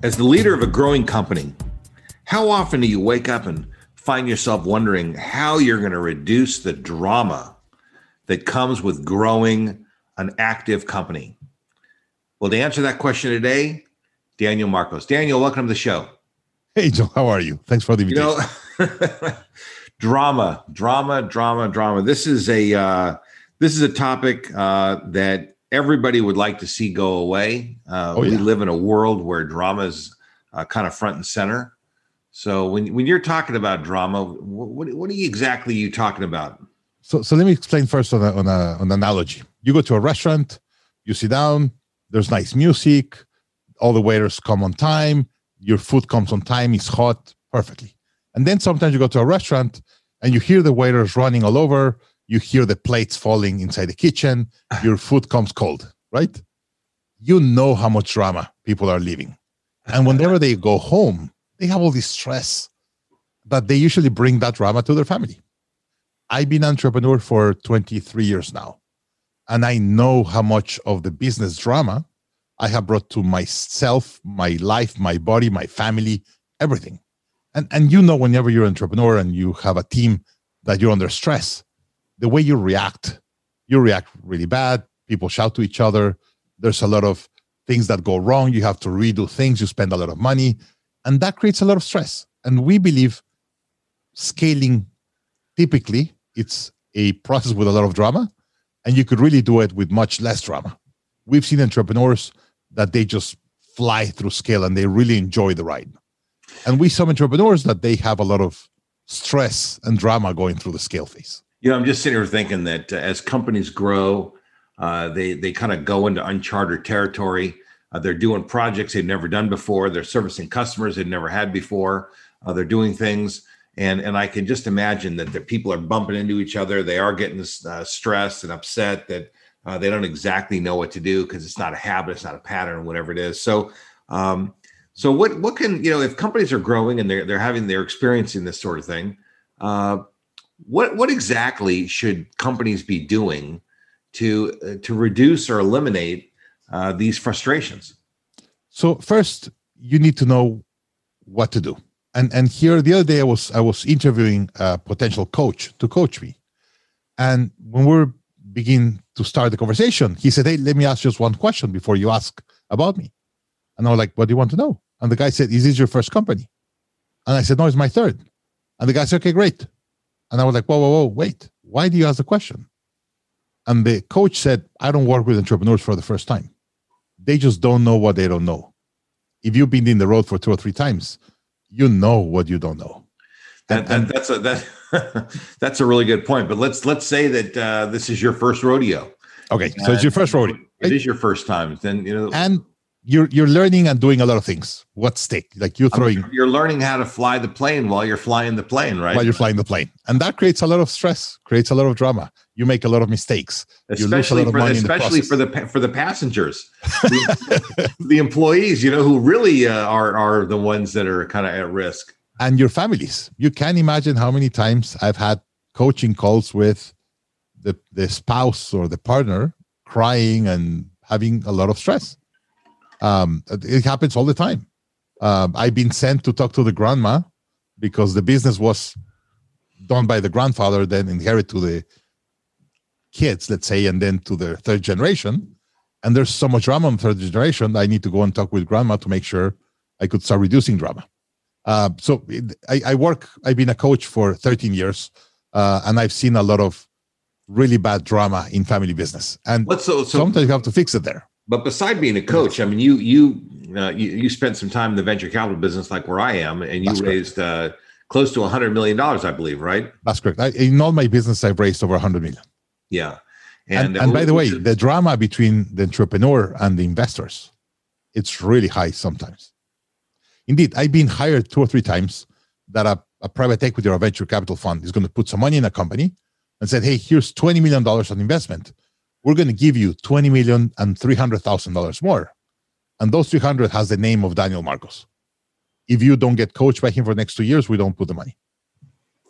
As the leader of a growing company, how often do you wake up and find yourself wondering how you're going to reduce the drama that comes with growing an active company? Well, to answer that question today, Daniel Marcos. Daniel, welcome to the show. Hey, Joe, how are you? Thanks for the invitation. You know, drama, drama, drama, drama. This is a uh, this is a topic uh, that everybody would like to see go away. Uh, oh, yeah. We live in a world where drama is uh, kind of front and center. So when when you're talking about drama, what what are you exactly you talking about? So so let me explain first on a, on a, on an analogy. You go to a restaurant, you sit down. There's nice music all the waiters come on time, your food comes on time, it's hot perfectly. And then sometimes you go to a restaurant and you hear the waiters running all over, you hear the plates falling inside the kitchen, your food comes cold, right? You know how much drama people are living. And whenever they go home, they have all this stress that they usually bring that drama to their family. I've been an entrepreneur for 23 years now, and I know how much of the business drama I have brought to myself, my life, my body, my family, everything. And and you know, whenever you're an entrepreneur and you have a team that you're under stress, the way you react, you react really bad. People shout to each other. There's a lot of things that go wrong. You have to redo things. You spend a lot of money, and that creates a lot of stress. And we believe scaling typically it's a process with a lot of drama, and you could really do it with much less drama. We've seen entrepreneurs that they just fly through scale and they really enjoy the ride. And we some entrepreneurs that they have a lot of stress and drama going through the scale phase. You know, I'm just sitting here thinking that uh, as companies grow, uh, they they kind of go into uncharted territory. Uh, they're doing projects they've never done before. They're servicing customers they've never had before. Uh, they're doing things, and and I can just imagine that the people are bumping into each other. They are getting uh, stressed and upset that uh, they don't exactly know what to do because it's not a habit, it's not a pattern, whatever it is. So, um, so what what can you know if companies are growing and they're they're having they're experiencing this sort of thing, uh, what what exactly should companies be doing to uh, to reduce or eliminate uh, these frustrations? So first, you need to know what to do. And and here the other day I was I was interviewing a potential coach to coach me, and when we're begin to start the conversation, he said, Hey, let me ask just one question before you ask about me. And I was like, What do you want to know? And the guy said, Is this your first company? And I said, No, it's my third. And the guy said, Okay, great. And I was like, Whoa, whoa, whoa, wait. Why do you ask the question? And the coach said, I don't work with entrepreneurs for the first time. They just don't know what they don't know. If you've been in the road for two or three times, you know what you don't know. That, that, that's a that That's a really good point. But let's let's say that uh, this is your first rodeo. Okay, so it's your first rodeo. It is your first time. Then you know, and you're you're learning and doing a lot of things. What stick? Like you're throwing. You're learning how to fly the plane while you're flying the plane, right? While you're flying the plane, and that creates a lot of stress, creates a lot of drama. You make a lot of mistakes. Especially for especially the for the for the passengers, the, the, employees. You know, who really uh, are are the ones that are kind of at risk and your families. You can imagine how many times I've had coaching calls with the, the spouse or the partner crying and having a lot of stress. Um, it happens all the time. Um, I've been sent to talk to the grandma because the business was done by the grandfather, then inherit to the kids, let's say, and then to the third generation. And there's so much drama on third generation. I need to go and talk with grandma to make sure I could start reducing drama. Uh, so it, I, I, work. I've been a coach for 13 years, uh, and I've seen a lot of really bad drama in family business. And so, so, sometimes you have to fix it there. But beside being a coach, I mean, you you uh, you, you, spent some time in the venture capital business, like where I am, and you That's raised uh, close to a hundred million dollars, I believe, right? That's correct. I, in all my business, I've raised over a hundred million. Yeah, and and, and by the way, the drama between the entrepreneur and the investors, it's really high sometimes. Indeed, I've been hired two or three times that a, a private equity or a venture capital fund is going to put some money in a company and said, "Hey, here's twenty million dollars on investment. We're going to give you twenty million and three hundred thousand dollars more." And those 300 has the name of Daniel Marcos. If you don't get coached by him for the next two years, we don't put the money.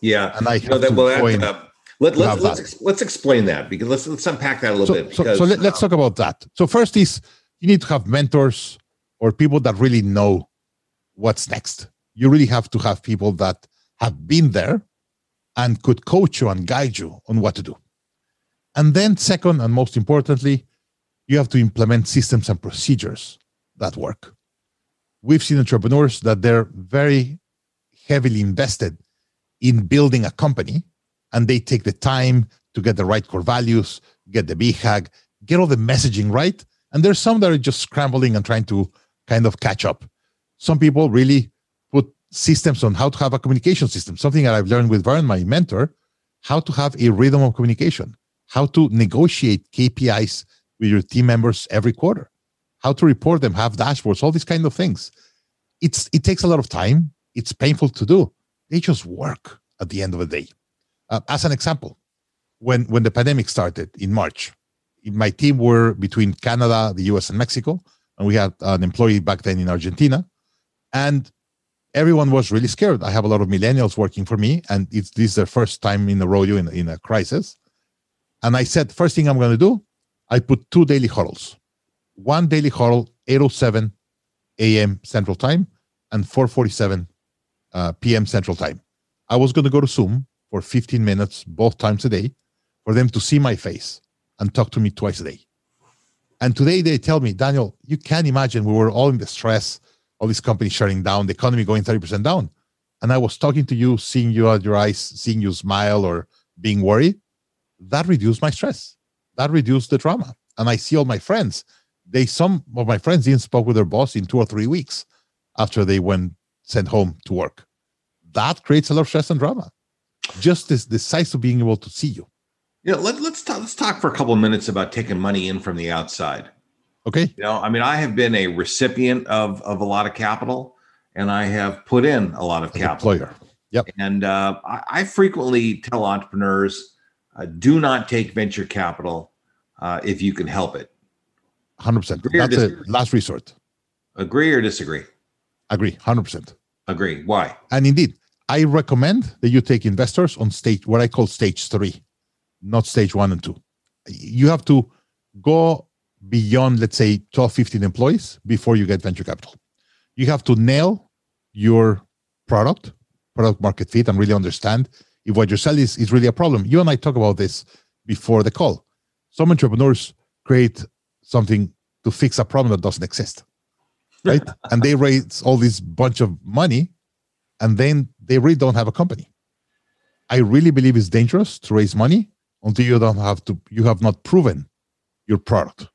Yeah. And I have no, that, to well, that, uh, let, let's, let's, let's explain that because let's, let's unpack that a little so, bit. Because, so, so let, us talk about that. So first is you need to have mentors or people that really know what's next. You really have to have people that have been there and could coach you and guide you on what to do. And then second and most importantly, you have to implement systems and procedures that work. We've seen entrepreneurs that they're very heavily invested in building a company and they take the time to get the right core values, get the BHAG, get all the messaging right. And there's some that are just scrambling and trying to kind of catch up. Some people really put systems on how to have a communication system, something that I've learned with Verne, my mentor, how to have a rhythm of communication, how to negotiate KPIs with your team members every quarter, how to report them, have dashboards, all these kind of things. It's it takes a lot of time. It's painful to do. They just work at the end of the day. Uh, as an example, when when the pandemic started in March, my team were between Canada, the US, and Mexico, and we had an employee back then in Argentina, and everyone was really scared. I have a lot of millennials working for me, and it's this is their first time in a rodeo in, in a crisis. And I said, first thing I'm going to do, I put two daily huddles one daily huddle, 8.07 a.m. Central Time and 4.47 uh, p.m. Central Time. I was going to go to Zoom for 15 minutes both times a day for them to see my face and talk to me twice a day. And today they tell me, Daniel, you can't imagine we were all in the stress, all these companies shutting down, the economy going 30% down. And I was talking to you, seeing you at your eyes, seeing you smile or being worried. That reduced my stress. That reduced the trauma. And I see all my friends they some of my friends didn't spoke with their boss in two or three weeks after they went sent home to work. That creates a lot of stress and drama. Just this the size of being able to see you. Yeah, let, us talk. Let's talk for a couple of minutes about taking money in from the outside. Okay. You know, I mean, I have been a recipient of of a lot of capital, and I have put in a lot of As capital. Employer. Yep. And uh, I, I, frequently tell entrepreneurs, uh, do not take venture capital uh, if you can help it. 100%. That's a last resort. Agree or disagree? Agree, 100%. Agree. Why? And indeed, I recommend that you take investors on stage, what I call stage three, not stage one and two. You have to go beyond, let's say, 12, 15 employees before you get venture capital. You have to nail your product, product market fit, and really understand if what you sell is, is really a problem. You and I talk about this before the call. Some entrepreneurs create something to fix a problem that doesn't exist right and they raise all this bunch of money and then they really don't have a company i really believe it's dangerous to raise money until you don't have to you have not proven your product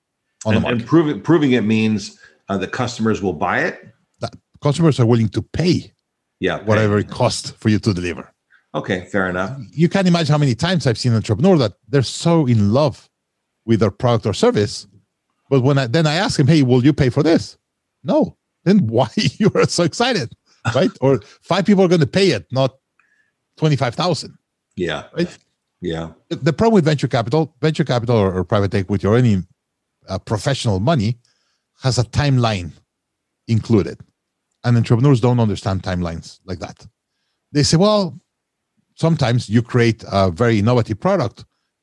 on and, the market. and proving proving it means uh, the customers will buy it that customers are willing to pay yeah whatever pay. it costs for you to deliver okay fair enough you can't imagine how many times i've seen an entrepreneur that they're so in love with their product or service but when I then I ask him, hey, will you pay for this? No. Then why you are so excited, right? or five people are going to pay it, not twenty five thousand. Yeah. Right. Yeah. The problem with venture capital, venture capital or, or private equity or any uh, professional money has a timeline included. And entrepreneurs don't understand timelines like that. They say, well, sometimes you create a very innovative product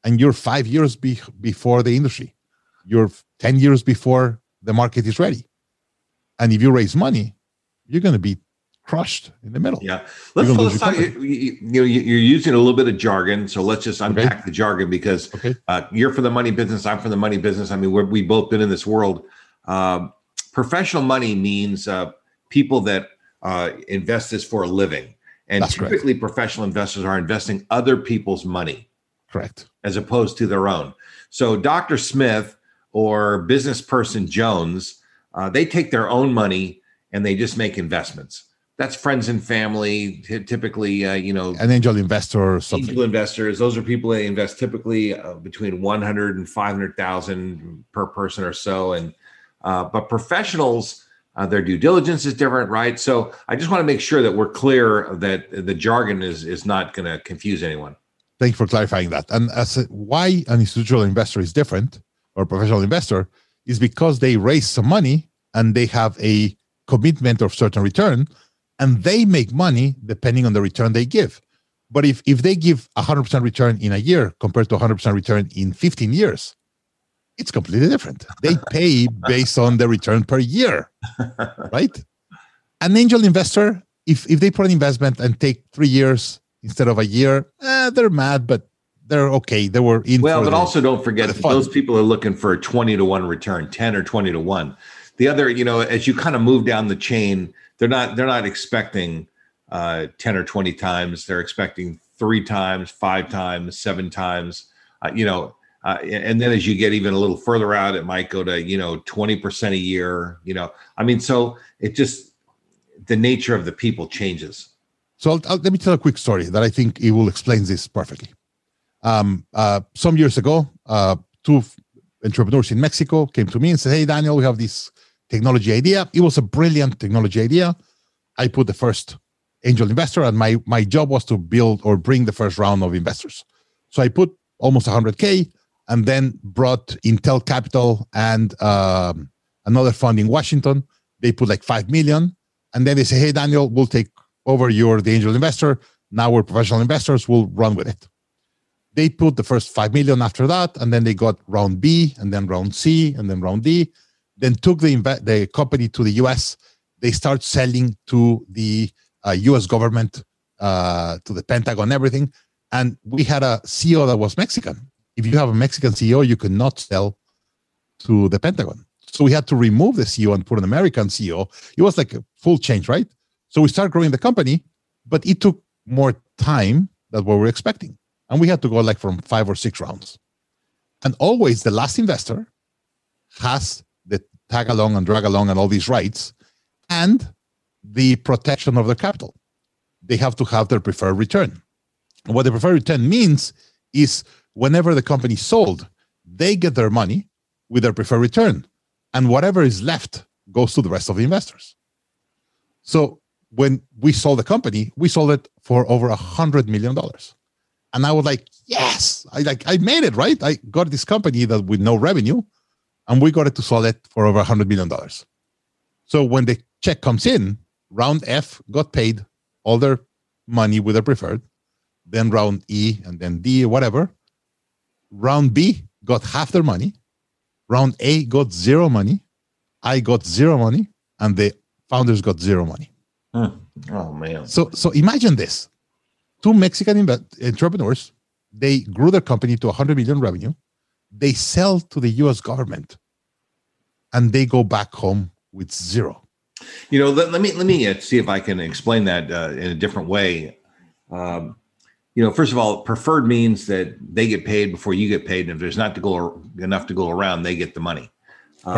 and you're five years be- before the industry you're 10 years before the market is ready. And if you raise money, you're going to be crushed in the middle. Yeah. Let's, let's talk, you, you, know, you're using a little bit of jargon. So let's just unpack okay. the jargon because okay. uh, you're for the money business. I'm for the money business. I mean, we're, we both been in this world. Um, professional money means uh, people that uh, invest this for a living. And That's typically, correct. professional investors are investing other people's money. Correct. As opposed to their own. So, Dr. Smith or business person Jones, uh, they take their own money and they just make investments. That's friends and family, t- typically, uh, you know, an angel investor or something. Angel investors, those are people that invest typically uh, between 100 and 500,000 per person or so. And, uh, but professionals, uh, their due diligence is different, right? So I just want to make sure that we're clear that the jargon is is not going to confuse anyone. Thank you for clarifying that. And as a, why an institutional investor is different or professional investor is because they raise some money and they have a commitment of certain return, and they make money depending on the return they give. But if if they give 100% return in a year compared to 100% return in 15 years, it's completely different. They pay based on the return per year, right? An angel investor, if if they put an investment and take three years instead of a year, eh, they're mad, but they're okay. They were in. Well, but the, also don't forget those people are looking for a twenty to one return, ten or twenty to one. The other, you know, as you kind of move down the chain, they're not they're not expecting uh, ten or twenty times. They're expecting three times, five times, seven times. Uh, you know, uh, and then as you get even a little further out, it might go to, you know, 20% a year, you know, I mean, so it just, the nature of the people changes. So I'll, I'll, let me tell a quick story that I think it will explain this perfectly. Um, uh, some years ago, uh, two entrepreneurs in Mexico came to me and said, Hey, Daniel, we have this technology idea. It was a brilliant technology idea. I put the first angel investor and my, my job was to build or bring the first round of investors. So I put almost 100K and then brought Intel Capital and um, another fund in Washington. They put like five million, and then they say, "Hey, Daniel, we'll take over. You're the angel investor. Now we're professional investors. We'll run with it." They put the first five million after that, and then they got round B, and then round C, and then round D. Then took the inve- the company to the U.S. They start selling to the uh, U.S. government, uh, to the Pentagon, everything. And we had a CEO that was Mexican if you have a Mexican CEO, you cannot sell to the Pentagon. So we had to remove the CEO and put an American CEO. It was like a full change, right? So we started growing the company, but it took more time than what we were expecting. And we had to go like from five or six rounds. And always the last investor has the tag along and drag along and all these rights and the protection of their capital. They have to have their preferred return. And what the preferred return means is whenever the company sold, they get their money with their preferred return. And whatever is left goes to the rest of the investors. So when we sold the company, we sold it for over a hundred million dollars. And I was like, yes, I like I made it, right? I got this company that with no revenue, and we got it to sell it for over a hundred million dollars. So when the check comes in, round F got paid all their money with their preferred, then round E and then D, whatever. Round B got half their money. Round A got zero money. I got zero money, and the founders got zero money. Hmm. Oh man! So so imagine this: two Mexican entrepreneurs. They grew their company to 100 million revenue. They sell to the U.S. government, and they go back home with zero. You know, let, let me let me uh, see if I can explain that uh, in a different way. Um, you know, first of all, preferred means that they get paid before you get paid, and if there's not to go enough to go around, they get the money. Um,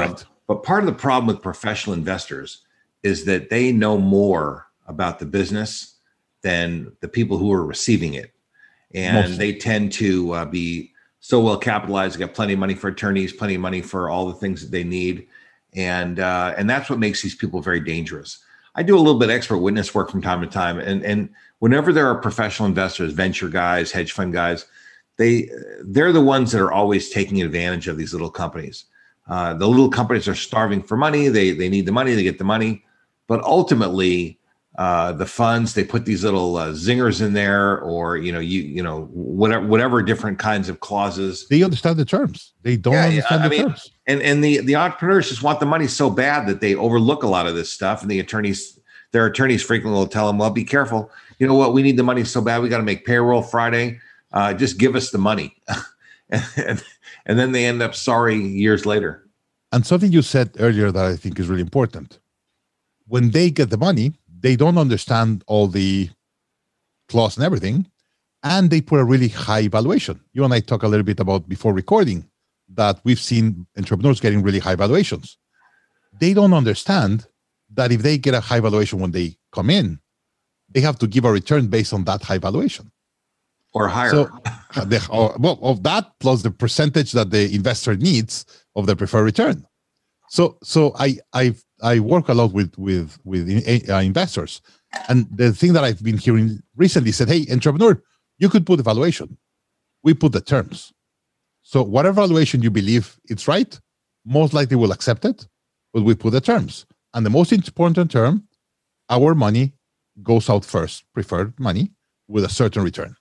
but part of the problem with professional investors is that they know more about the business than the people who are receiving it, and Most. they tend to uh, be so well capitalized, got plenty of money for attorneys, plenty of money for all the things that they need, and uh, and that's what makes these people very dangerous. I do a little bit of expert witness work from time to time, and and whenever there are professional investors, venture guys, hedge fund guys, they they're the ones that are always taking advantage of these little companies. Uh, the little companies are starving for money. They they need the money. They get the money, but ultimately, uh, the funds. They put these little uh, zingers in there, or you know, you you know, whatever whatever different kinds of clauses. They understand the terms. They don't Yeah, understand I the mean, terms. And and the the entrepreneurs just want the money so bad that they overlook a lot of this stuff. And the attorneys, their attorneys frequently will tell them, "Well, be careful. You know what? We need the money so bad. We got to make payroll Friday. Uh, just give us the money." and, and then they end up sorry years later. And something you said earlier that I think is really important. When they get the money, they don't understand all the clause and everything, and they put a really high valuation. You and I talk a little bit about before recording that we've seen entrepreneurs getting really high valuations. They don't understand that if they get a high valuation when they come in, they have to give a return based on that high valuation. Or higher. So, the, or, well, of that plus the percentage that the investor needs of the preferred return. So, so I I I work a lot with with with uh, investors, and the thing that I've been hearing recently said, "Hey, entrepreneur, you could put the valuation, we put the terms. So, whatever valuation you believe it's right, most likely will accept it, but we put the terms. And the most important term, our money goes out first, preferred money with a certain return."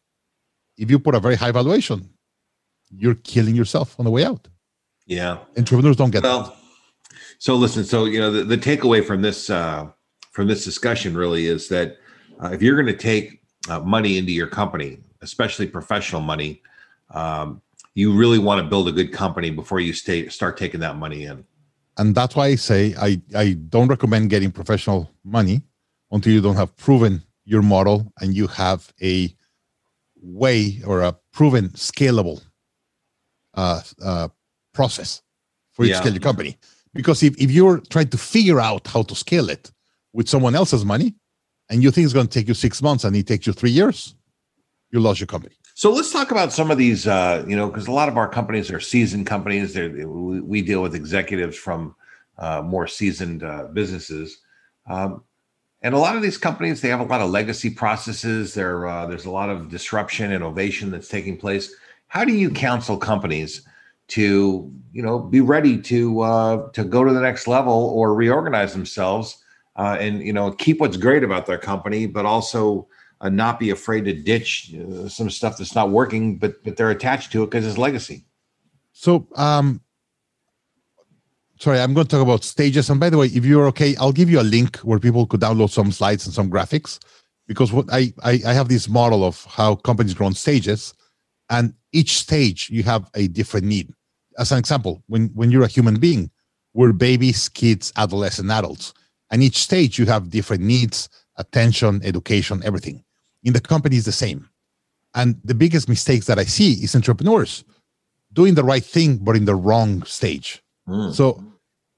if you put a very high valuation, you're killing yourself on the way out. yeah. Entrepreneurs don't get that. Well, so listen. So you know the, the takeaway from this uh, from this discussion really is that uh, if you're going to take uh, money into your company, especially professional money, um, you really want to build a good company before you stay start taking that money in. And that's why I say I, I don't recommend getting professional money until you don't have proven your model and you have a way or a proven scalable uh, uh, process for you Yeah. to scale your company. Because if, if you're trying to figure out how to scale it with someone else's money and you think it's going to take you six months and it takes you three years, you lost your company. So let's talk about some of these, uh, you know, because a lot of our companies are seasoned companies. They're, we, deal with executives from uh, more seasoned uh, businesses, um, and a lot of these companies they have a lot of legacy processes. There, uh, there's a lot of disruption, and innovation that's taking place. How do you counsel companies to, you know, be ready to uh, to go to the next level or reorganize themselves, uh, and you know, keep what's great about their company, but also uh, not be afraid to ditch uh, some stuff that's not working, but but they're attached to it because it's legacy. So, um, sorry, I'm going to talk about stages. And by the way, if you're okay, I'll give you a link where people could download some slides and some graphics, because what I I, I have this model of how companies grow in stages, and each stage you have a different need. As an example, when when you're a human being, we're babies, kids, adolescent, adults, and each stage you have different needs, attention, education, everything. In the company is the same. And the biggest mistakes that I see is entrepreneurs doing the right thing but in the wrong stage. Mm. So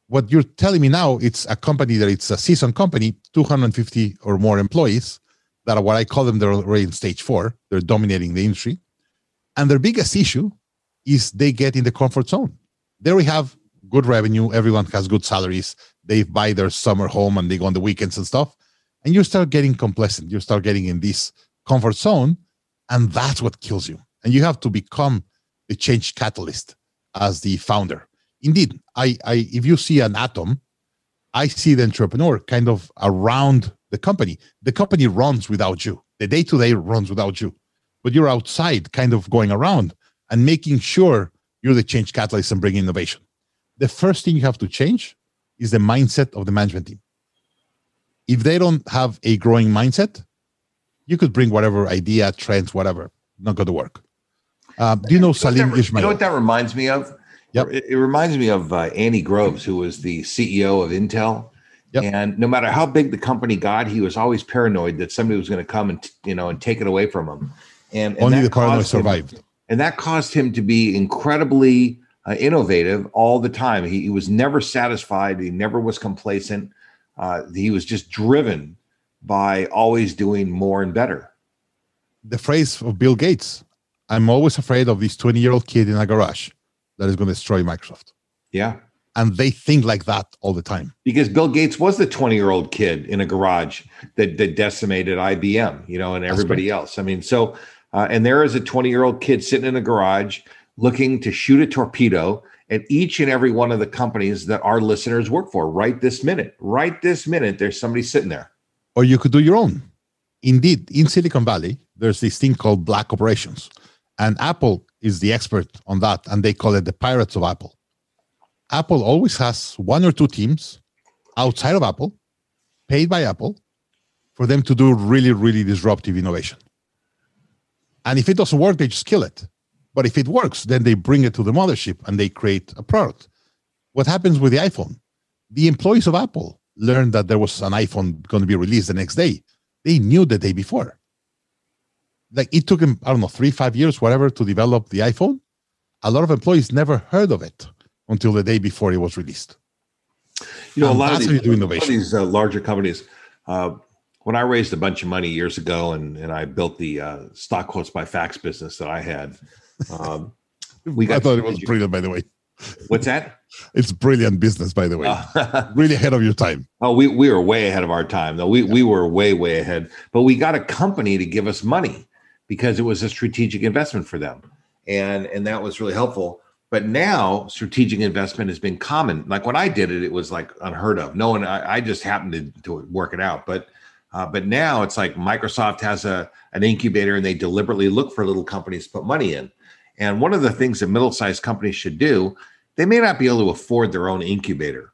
what you're telling me now, it's a company that it's a seasoned company, 250 or more employees that are what I call them, they're already in stage four. They're dominating the industry. And their biggest issue is they get in the comfort zone. There we have good revenue. Everyone has good salaries. They buy their summer home and they go on the weekends and stuff. And you start getting complacent. You start getting in this comfort zone. And that's what kills you. And you have to become the change catalyst as the founder. Indeed, I, I if you see an atom, I see the entrepreneur kind of around the company. The company runs without you. The day to day runs without you, but you're outside, kind of going around and making sure you're the change catalyst and bringing innovation. The first thing you have to change is the mindset of the management team. If they don't have a growing mindset, you could bring whatever idea, trends, whatever, not going to work. Um, do you know Salim You Ismail? know what that reminds me of? Yep. It, it reminds me of uh, Andy Groves, who was the CEO of Intel. Yep. And no matter how big the company got, he was always paranoid that somebody was going to come and you know and take it away from him. And, and Only the paranoid him- survived. and that caused him to be incredibly uh, innovative all the time. He, he was never satisfied. He never was complacent. Uh, he was just driven by always doing more and better. the phrase of Bill Gates I'm always afraid of this 20 year old kid in a garage that is going to destroy Microsoft. Yeah. And they think like that all the time. Because Bill Gates was the 20 year old kid in a garage that, that decimated IBM, you know, and everybody else. I mean, so, uh, and there is a 20 year old kid sitting in a garage looking to shoot a torpedo at each and every one of the companies that our listeners work for right this minute. Right this minute, there's somebody sitting there. or you could do your own. Indeed, in Silicon Valley, there's this thing called black operations, and Apple is the expert on that, and they call it the pirates of Apple. Apple always has one or two teams outside of Apple, paid by Apple, for them to do really, really disruptive innovation. And if it doesn't work, they just kill it. But if it works, then they bring it to the mothership and they create a product. What happens with the iPhone? The employees of Apple learned that there was an iPhone going to be released the next day. They knew the day before. Like it took them, I don't know, three, five years, whatever, to develop the iPhone. A lot of employees never heard of it until the day before it was released. You know, and a lot of these, lot of these uh, larger companies, uh, when I raised a bunch of money years ago and, and I built the uh, stock quotes by fax business that I had, um, we got. I thought it was brilliant, by the way. What's that? It's brilliant business, by the way. Uh, really ahead of your time. Oh, we, we were way ahead of our time, though. We, yeah. we were way, way ahead. But we got a company to give us money because it was a strategic investment for them. And, and that was really helpful. But now strategic investment has been common. Like when I did it, it was like unheard of. No one, I, I just happened to, to work it out. But uh, but now it's like Microsoft has a an incubator and they deliberately look for little companies to put money in. And one of the things that middle-sized companies should do, they may not be able to afford their own incubator,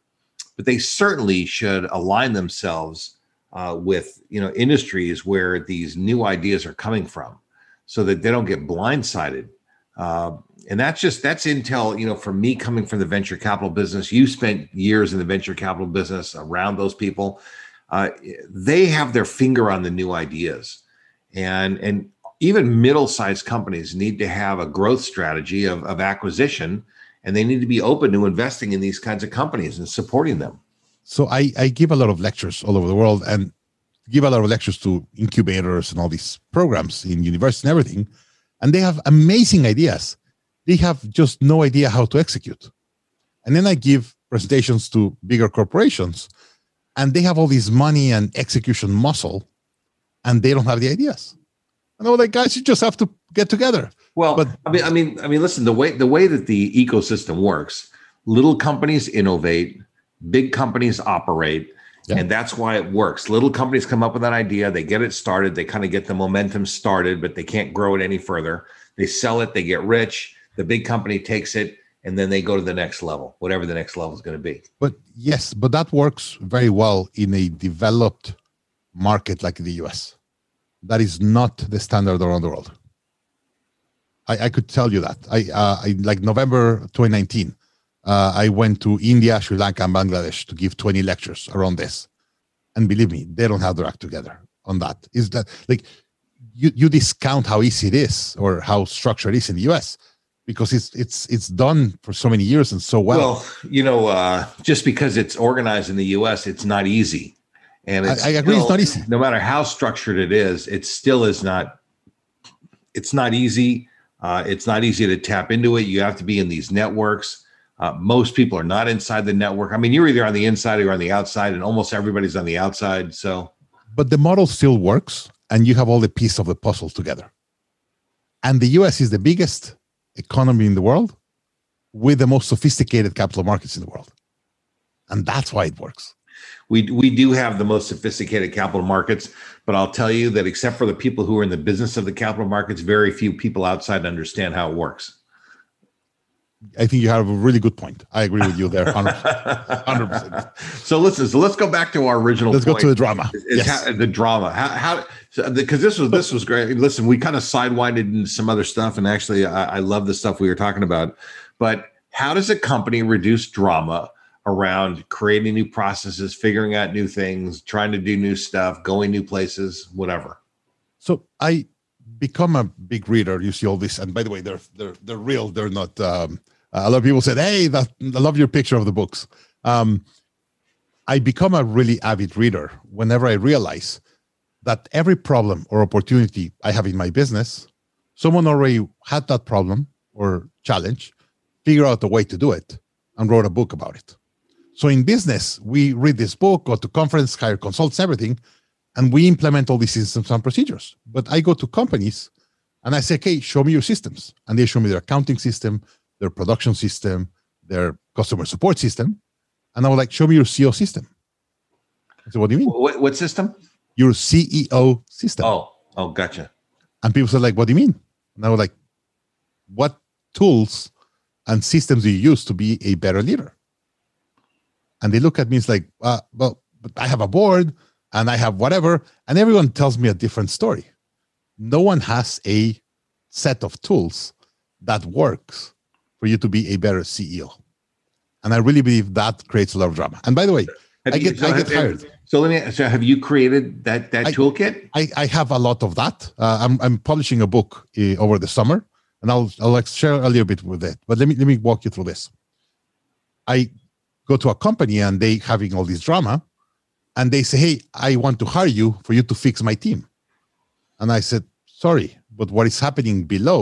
but they certainly should align themselves uh, with you know industries where these new ideas are coming from, so that they don't get blindsided. Uh, and that's just that's intel you know for me coming from the venture capital business. You spent years in the venture capital business around those people. Uh, they have their finger on the new ideas. And and even middle-sized companies need to have a growth strategy of, of acquisition and they need to be open to investing in these kinds of companies and supporting them. So I, I give a lot of lectures all over the world and give a lot of lectures to incubators and all these programs in universities and everything and they have amazing ideas. They have just no idea how to execute. And then i give presentations to bigger corporations and they have all this money and execution muscle and they don't have the ideas and I'm like guys you just have to get together well but i mean i mean i mean listen the way the way that the ecosystem works little companies innovate big companies operate yeah. and that's why it works little companies come up with an idea they get it started they kind of get the momentum started but they can't grow it any further they sell it they get rich the big company takes it and then they go to the next level, whatever the next level is going to be. But yes, but that works very well in a developed market like the US. That is not the standard around the world. I, I could tell you that. I, uh, I like November 2019. Uh, I went to India, Sri Lanka, and Bangladesh to give 20 lectures around this. And believe me, they don't have their act together on that. Is that like you, you discount how easy it is or how structured it is in the US because it's it's it's done for so many years and so well. Well, you know, uh, just because it's organized in the U.S., it's not easy, and I, I, agree, still, it's not easy. No matter how structured it is, it still is not. It's not easy. Uh, it's not easy to tap into it. You have to be in these networks. Uh, most people are not inside the network. I mean, you're either on the inside or on the outside, and almost everybody's on the outside. So, but the model still works, and you have all the pieces of the puzzle together. And the U.S. is the biggest economy in the world with the most sophisticated capital markets in the world. And that's why it works. We, we do have the most sophisticated capital markets, but I'll tell you that except for the people who are in the business of the capital markets, very few people outside understand how it works. I think you have a really good point. I agree with you there, 100%. 100%. so listen, so let's go back to our original. Let's point. go to the drama. yes. How, the drama. How, how because this was this was great. Listen, we kind of sidewinded into some other stuff, and actually, I, I love the stuff we were talking about. But how does a company reduce drama around creating new processes, figuring out new things, trying to do new stuff, going new places, whatever? So I become a big reader. You see all this, and by the way, they're they're they're real. They're not. Um, a lot of people said, "Hey, that, I love your picture of the books." Um, I become a really avid reader whenever I realize that every problem or opportunity I have in my business, someone already had that problem or challenge, figure out a way to do it, and wrote a book about it. So in business, we read this book, go to conference, hire consultants, everything, and we implement all these systems and procedures. But I go to companies and I say, okay, show me your systems. And they show me their accounting system, their production system, their customer support system. And I was like, show me your CEO system. I said, what do you mean? What, what system? your CEO system. Oh, oh, gotcha. And people said, like, what do you mean? And I was like, what tools and systems do you use to be a better leader? And they look at me, it's like, uh, well, but I have a board and I have whatever. And everyone tells me a different story. No one has a set of tools that works for you to be a better CEO. And I really believe that creates a lot of drama. And by the way, Have I you- get, so I get have- hired. So let me. So have you created that that I- toolkit? I, I have a lot of that. Uh, I'm I'm publishing a book uh, over the summer, and I'll I'll share a little bit with it. But let me let me walk you through this. I go to a company and they having all this drama, and they say, "Hey, I want to hire you for you to fix my team," and I said, "Sorry, but what is happening below,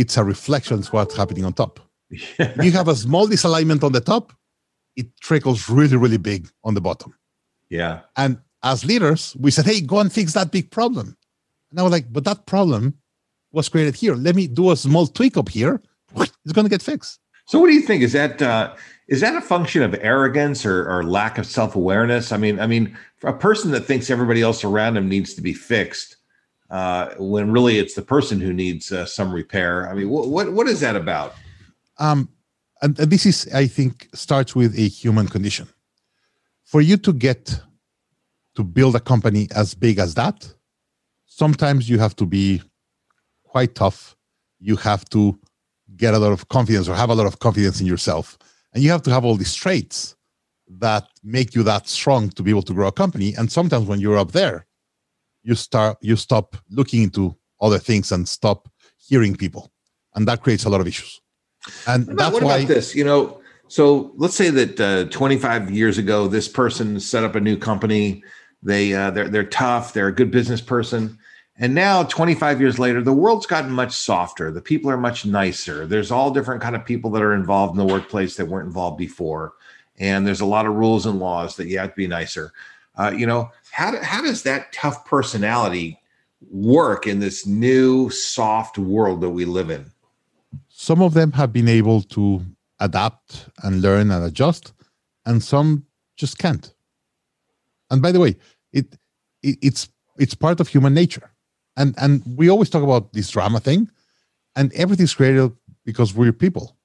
it's a reflection of what's happening on top. you have a small disalignment on the top, it trickles really really big on the bottom." Yeah. And as leaders, we said, hey, go and fix that big problem. And I was like, but that problem was created here. Let me do a small tweak up here. It's going to get fixed. So what do you think? Is that uh, is that a function of arrogance or, or lack of self awareness? I mean, I mean, a person that thinks everybody else around him needs to be fixed, uh, when really it's the person who needs uh, some repair. I mean, what what what is that about? Um, and this is, I think, starts with a human condition. For you to get to build a company as big as that, sometimes you have to be quite tough. You have to get a lot of confidence or have a lot of confidence in yourself. And you have to have all these traits that make you that strong to be able to grow a company. And sometimes when you're up there, you start you stop looking into other things and stop hearing people. And that creates a lot of issues. And What about, that's what why about this? You know, so let's say that uh, 25 years ago, this person set up a new company. They uh, they're they're tough. They're a good business person. And now, 25 years later, the world's gotten much softer. The people are much nicer. There's all different kind of people that are involved in the workplace that weren't involved before, and there's a lot of rules and laws that you have to be nicer. Uh, you know, how do, how does that tough personality work in this new soft world that we live in? some of them have been able to adapt and learn and adjust and some just can't and by the way it, it it's it's part of human nature and and we always talk about this drama thing and everything's created because we're people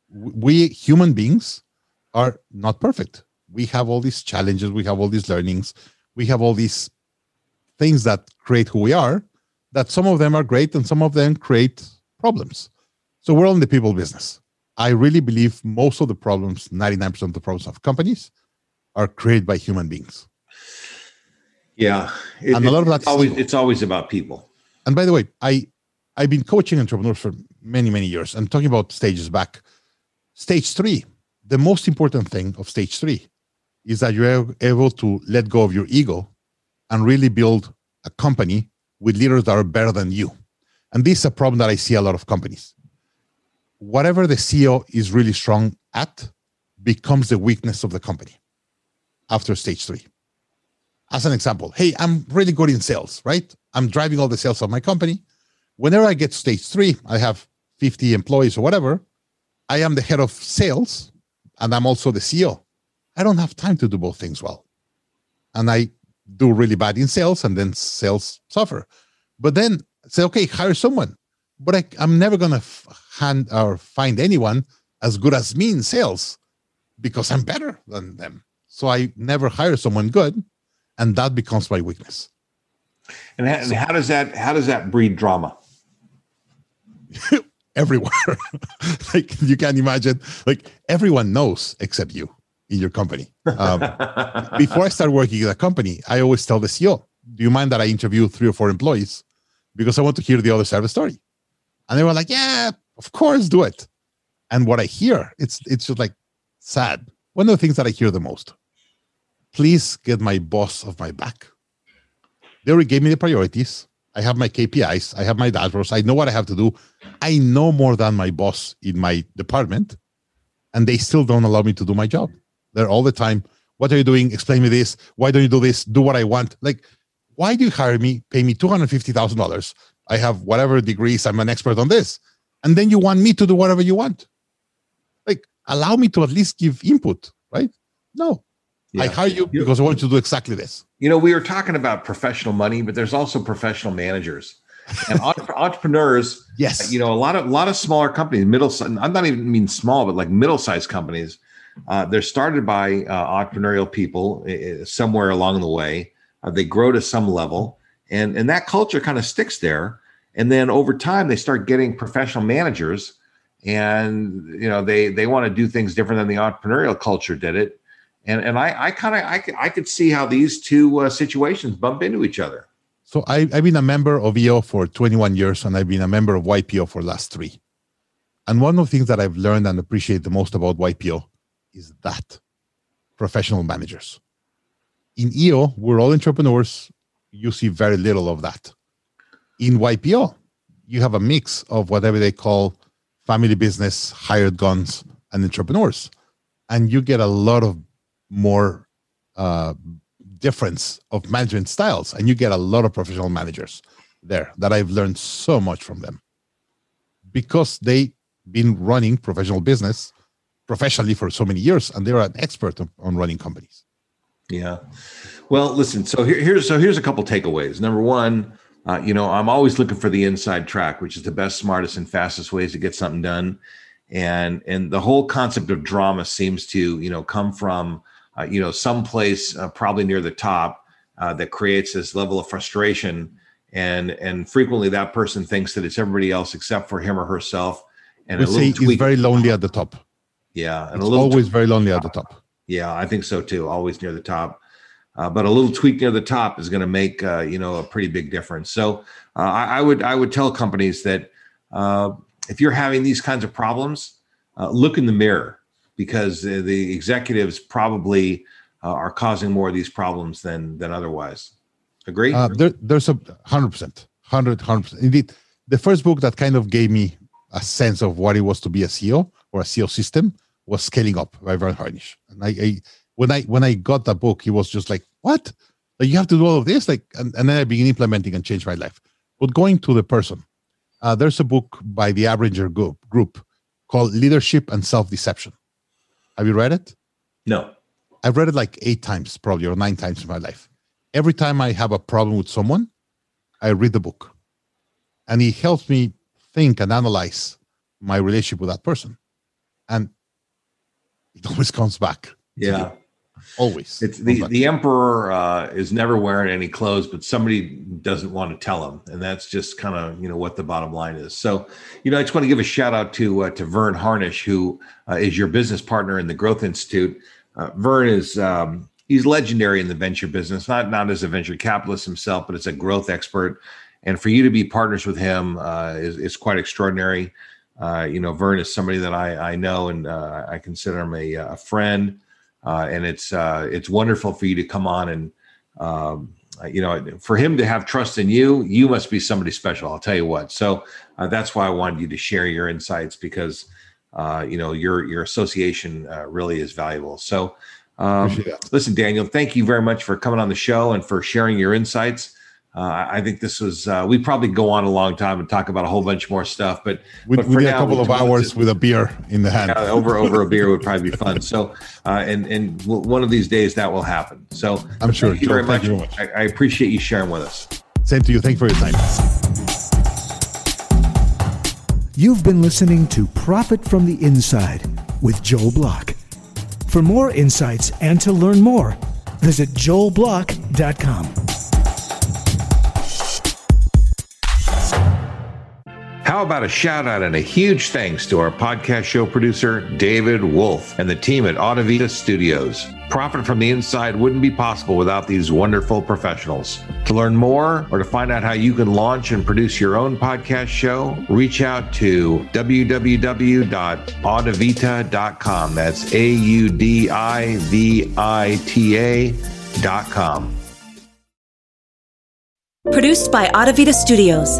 we human beings are not perfect we have all these challenges we have all these learnings we have all these things that create who we are that some of them are great and some of them create problems so we're all in the people business. I really believe most of the problems, 99% of the problems of companies, are created by human beings. Yeah, It- And a lot of that's always evil. it's always about people. And by the way, I I've been coaching entrepreneurs for many many years. I'm talking about stages back. Stage three, the most important thing of stage three, is that you're able to let go of your ego and really build a company with leaders that are better than you. And this is a problem that I see a lot of companies. Whatever the CEO is really strong at becomes the weakness of the company after stage three. As an example, hey, I'm really good in sales, right? I'm driving all the sales of my company. Whenever I get to stage three, I have 50 employees or whatever. I am the head of sales and I'm also the CEO. I don't have time to do both things well. And I do really bad in sales and then sales suffer. But then say, okay, hire someone. But I, I'm never going to hand or find anyone as good as me in sales because I'm better than them. So I never hire someone good. And that becomes my weakness. And, how, does that how does that breed drama? everywhere. like you can imagine, like everyone knows except you in your company. Um, before I start working at a company, I always tell the CEO, "Do you mind that I interview three or four employees because I want to hear the other side of the story?" And they were like, "Yeah, of course, do it." And what I hear, it's it's just like sad. One of the things that I hear the most: "Please get my boss off my back." They already gave me the priorities. I have my KPIs. I have my dashboards. I know what I have to do. I know more than my boss in my department, and they still don't allow me to do my job. They're all the time. What are you doing? Explain me this. Why don't you do this? Do what I want. Like, why do you hire me? Pay me two hundred fifty thousand dollars. I have whatever degrees. I'm an expert on this, and then you want me to do whatever you want. Like, allow me to at least give input, right? No, I hire you because I want you to do exactly this. You know, we were talking about professional money, but there's also professional managers and entrepreneurs. Yes, you know, a lot of a lot of smaller companies, middle. I'm not even mean small, but like middle sized companies. Uh, they're started by uh, entrepreneurial people uh, somewhere along the way. Uh, they grow to some level, and and that culture kind of sticks there. And then over time, they start getting professional managers, and you know they they want to do things different than the entrepreneurial culture did it and and I, I kind of I, I could see how these two uh, situations bump into each other. So I, I've been a member of EO for 21 years, and I've been a member of YPO for the last three. And one of the things that I've learned and appreciate the most about YPO is that professional managers. In EO, we're all entrepreneurs. You see very little of that. In YPO, you have a mix of whatever they call family business, hired guns, and entrepreneurs. And you get a lot of more uh, difference of management styles, and you get a lot of professional managers there that I've learned so much from them because they've been running professional business professionally for so many years, and they're an expert on, running companies. Yeah. Well, listen. So here, here's so here's a couple takeaways. Number one, uh, you know, I'm always looking for the inside track, which is the best, smartest, and fastest ways to get something done. And and the whole concept of drama seems to you know come from uh, you know, someplace uh, probably near the top uh, that creates this level of frustration. And and frequently that person thinks that it's everybody else except for him or herself. And we say he's very lonely at the top. Yeah, and it's a little always very lonely at the top. Yeah, I think so too. Always near the top. Uh, but a little tweak near the top is going to make uh, you know a pretty big difference. So uh, I, I, would I would tell companies that uh, if you're having these kinds of problems, uh, look in the mirror because the executives probably uh, are causing more of these problems than than otherwise. Agree? Uh, there, there's a hundred percent, hundred, hundred percent. Indeed, the first book that kind of gave me a sense of what it was to be a CEO or a CEO system was Scaling Up by Verne Harnish. And I, I when I when I got that book, he was just like, "What? Like you have to do all of this?" Like, and, and then I began implementing and changed my life. But going to the person, uh, there's a book by the Arbinger group, group called Leadership and Self Deception have you read it? No. I've read it like eight times, probably, or nine times in my life. Every time I have a problem with someone, I read the book. And it helps me think and analyze my relationship with that person. And it always comes back. Yeah. Always. It's the, the emperor uh, is never wearing any clothes, but somebody doesn't want to tell him. And that's just kind of, you know, what the bottom line is. So, you know, I just want to give a shout out to, uh, to Verne Harnish, who uh, is your business partner in the Growth Institute. Uh, Verne is, um, he's legendary in the venture business, not, not as a venture capitalist himself, but as a growth expert. And for you to be partners with him uh, is, is quite extraordinary. Uh, you know, Verne is somebody that I, I know and I consider him a, a friend uh, and it's uh, it's wonderful for you to come on and um, you know for him to have trust in you you must be somebody special i'll tell you what. So uh, that's why i wanted you to share your insights because uh, you know your your association uh, really is valuable. So um, listen daniel thank you very much for coming on the show and for sharing your insights uh, I think this was uh, we probably go on a long time and talk about a whole bunch more stuff, but we, but we need a couple of hours with a beer in the hand. Yeah, over over a beer would probably be fun. So, uh, and and one of these days that will happen. So I'm sure. Thank you, very, much. you very much. I, I appreciate you sharing with us. Same to you. Thank you for your time. You've been listening to Profit from the Inside with Joel Block. For more insights and to learn more, visit joelblock.com. How about a shout out and a huge thanks to our podcast show producer, David Wolf, and the team at Audivita Studios. Profit from the inside wouldn't be possible without these wonderful professionals. To learn more or to find out how you can launch and produce your own podcast show, reach out to www.audivita.com. That's A U D I V I T A.com. Produced by Audivita Studios.